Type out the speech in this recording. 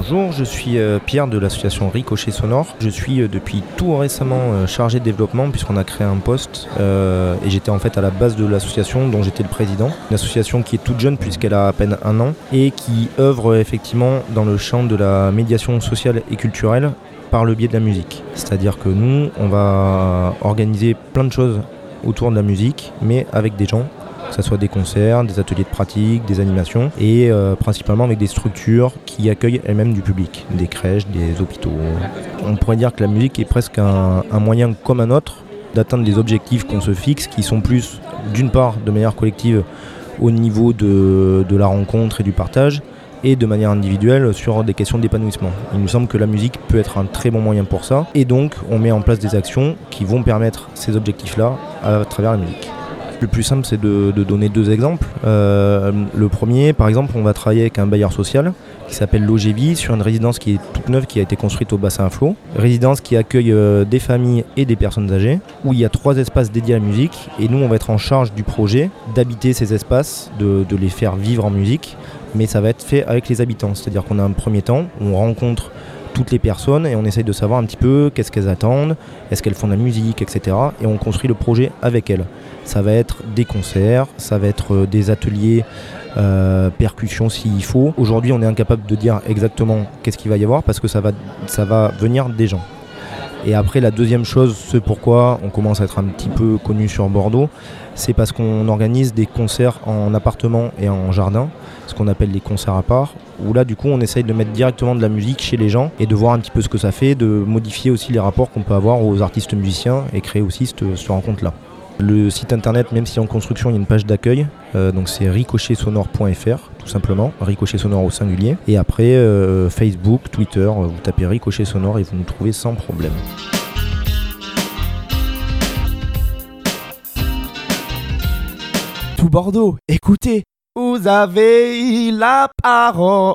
Bonjour, je suis euh, Pierre de l'association Ricochet Sonore. Je suis euh, depuis tout récemment euh, chargé de développement puisqu'on a créé un poste et j'étais en fait à la base de l'association dont j'étais le président. Une association qui est toute jeune puisqu'elle a à peine un an et qui œuvre effectivement dans le champ de la médiation sociale et culturelle par le biais de la musique. C'est-à-dire que nous, on va organiser plein de choses autour de la musique, mais avec des gens que ce soit des concerts, des ateliers de pratique, des animations, et euh, principalement avec des structures qui accueillent elles-mêmes du public, des crèches, des hôpitaux. On pourrait dire que la musique est presque un, moyen comme un autre d'atteindre les objectifs qu'on se fixe, qui sont plus, d'une part, de manière collective au niveau de la rencontre et du partage, et de manière individuelle sur des questions d'épanouissement. Il nous semble que la musique peut être un très bon moyen pour ça, et donc on met en place des actions qui vont permettre ces objectifs-là à travers la musique. Le plus simple, c'est de, donner deux exemples. Euh, le premier, par exemple, on va travailler avec un bailleur social qui s'appelle Logévie sur une résidence qui est toute neuve, qui a été construite au bassin à flot. Résidence qui accueille euh, des familles et des personnes âgées, où il y a trois espaces dédiés à la musique. Et nous, on va être en charge du projet d'habiter ces espaces, de, les faire vivre en musique. Mais ça va être fait avec les habitants. C'est-à-dire qu'on a un premier temps, on rencontre toutes les personnes et on essaye de savoir un petit peu qu'est-ce qu'elles attendent, est-ce qu'elles font de la musique, etc. Et on construit le projet avec elles. Ça va être des concerts, ça va être euh, des ateliers euh, percussion s'il faut. Aujourd'hui, on est incapable de dire exactement qu'est-ce qu'il va y avoir parce que ça va, ça va venir des gens. Et après, la deuxième chose, ce pourquoi on commence à être un petit peu connu sur Bordeaux, c'est parce qu'on organise des concerts en appartement et en jardin, ce qu'on appelle les concerts à part, où là, du coup, on essaye de mettre directement de la musique chez les gens et de voir un petit peu ce que ça fait, de modifier aussi les rapports qu'on peut avoir aux artistes musiciens et créer aussi cette, cette rencontre-là. Le site internet, même si en construction, il y a une page d'accueil, euh, donc c'est ricochetsonore.fr tout simplement, ricochet sonore au singulier. Et après, euh, Facebook, Twitter, euh, vous tapez ricochet sonore et vous nous trouvez sans problème. Tout Bordeaux, écoutez, vous avez la parole.